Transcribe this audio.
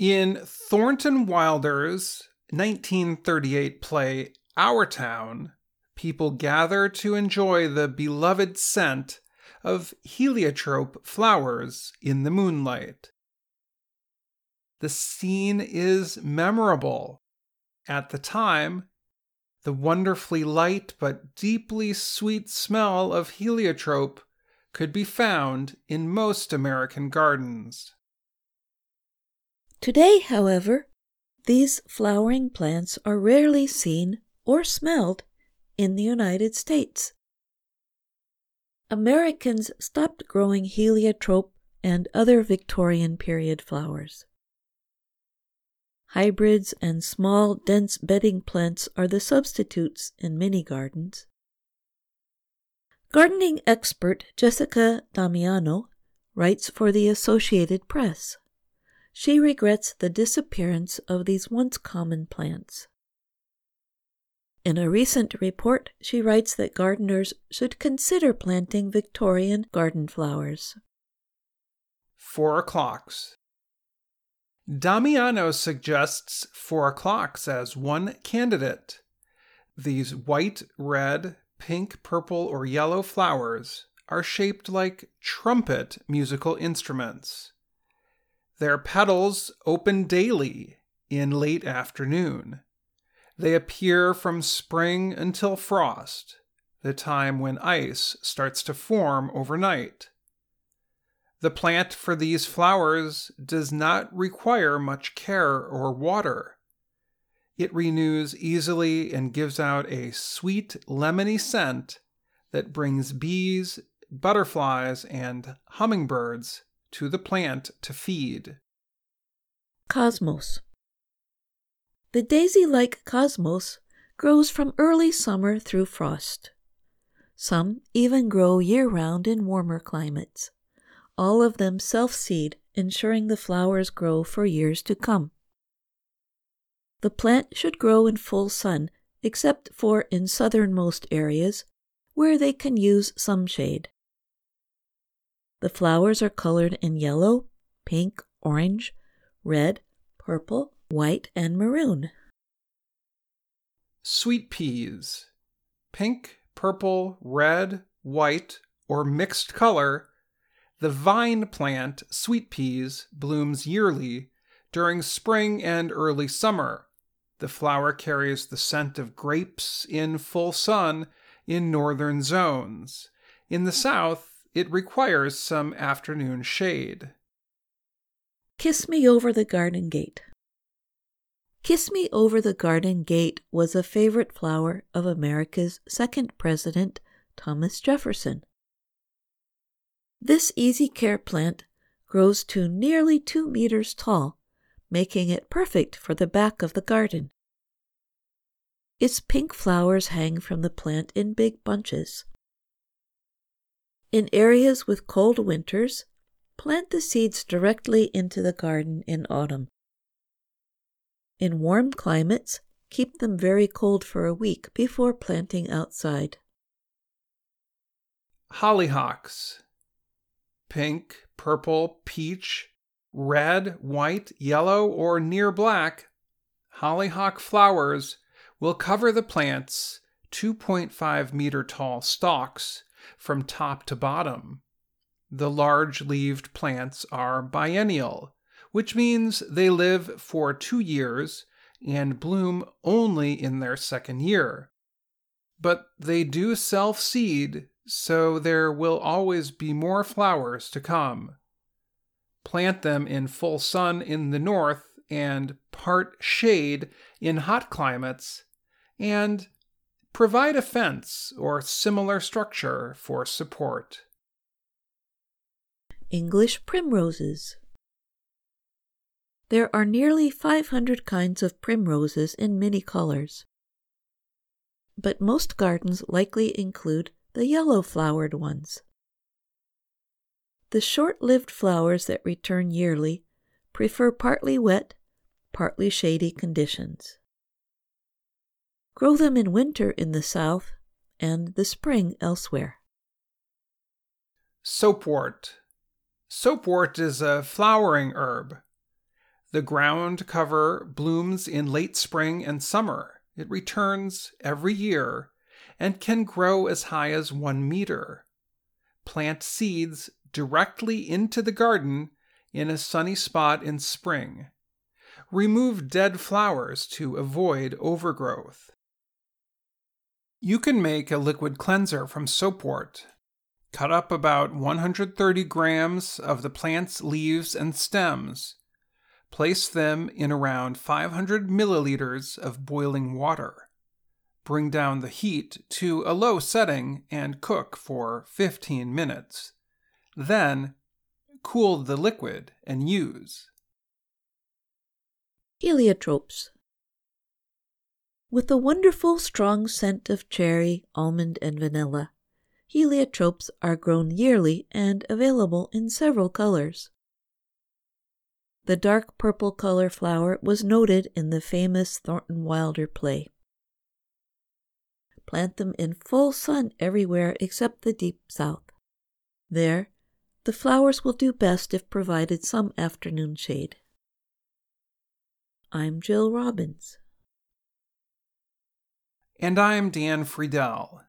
In Thornton Wilder's 1938 play Our Town, people gather to enjoy the beloved scent of heliotrope flowers in the moonlight. The scene is memorable. At the time, the wonderfully light but deeply sweet smell of heliotrope could be found in most American gardens. Today, however, these flowering plants are rarely seen or smelled in the United States. Americans stopped growing heliotrope and other Victorian period flowers. Hybrids and small, dense bedding plants are the substitutes in many gardens. Gardening expert Jessica Damiano writes for the Associated Press. She regrets the disappearance of these once common plants. In a recent report, she writes that gardeners should consider planting Victorian garden flowers. Four o'clocks. Damiano suggests four o'clocks as one candidate. These white, red, pink, purple, or yellow flowers are shaped like trumpet musical instruments. Their petals open daily in late afternoon. They appear from spring until frost, the time when ice starts to form overnight. The plant for these flowers does not require much care or water. It renews easily and gives out a sweet, lemony scent that brings bees, butterflies, and hummingbirds to the plant to feed. Cosmos. The daisy like cosmos grows from early summer through frost. Some even grow year round in warmer climates all of them self seed, ensuring the flowers grow for years to come. The plant should grow in full sun, except for in southernmost areas, where they can use some shade. The flowers are colored in yellow, pink, orange, red, purple, white, and maroon. Sweet peas. Pink, purple, red, white, or mixed color the vine plant, sweet peas, blooms yearly during spring and early summer. The flower carries the scent of grapes in full sun in northern zones. In the south, it requires some afternoon shade. Kiss Me Over the Garden Gate. Kiss Me Over the Garden Gate was a favorite flower of America's second president, Thomas Jefferson. This easy care plant grows to nearly two meters tall, making it perfect for the back of the garden. Its pink flowers hang from the plant in big bunches. In areas with cold winters, plant the seeds directly into the garden in autumn. In warm climates, keep them very cold for a week before planting outside. Hollyhocks pink, purple, peach, red, white, yellow, or near black, hollyhock flowers will cover the plant's 2.5 meter tall stalks from top to bottom. The large leaved plants are biennial, which means they live for two years and bloom only in their second year. But they do self seed so there will always be more flowers to come. Plant them in full sun in the north and part shade in hot climates, and provide a fence or similar structure for support. English primroses. There are nearly 500 kinds of primroses in many colors. But most gardens likely include the yellow flowered ones. The short lived flowers that return yearly prefer partly wet, partly shady conditions. Grow them in winter in the south and the spring elsewhere. Soapwort. Soapwort is a flowering herb. The ground cover blooms in late spring and summer. It returns every year and can grow as high as one meter. Plant seeds directly into the garden in a sunny spot in spring. Remove dead flowers to avoid overgrowth. You can make a liquid cleanser from soapwort. Cut up about 130 grams of the plant's leaves and stems. Place them in around 500 milliliters of boiling water. Bring down the heat to a low setting and cook for 15 minutes. Then, cool the liquid and use. Heliotropes. With a wonderful strong scent of cherry, almond, and vanilla, heliotropes are grown yearly and available in several colors. The dark purple color flower was noted in the famous Thornton Wilder play. Plant them in full sun everywhere except the deep south. There, the flowers will do best if provided some afternoon shade. I'm Jill Robbins. And I'm Dan Friedell.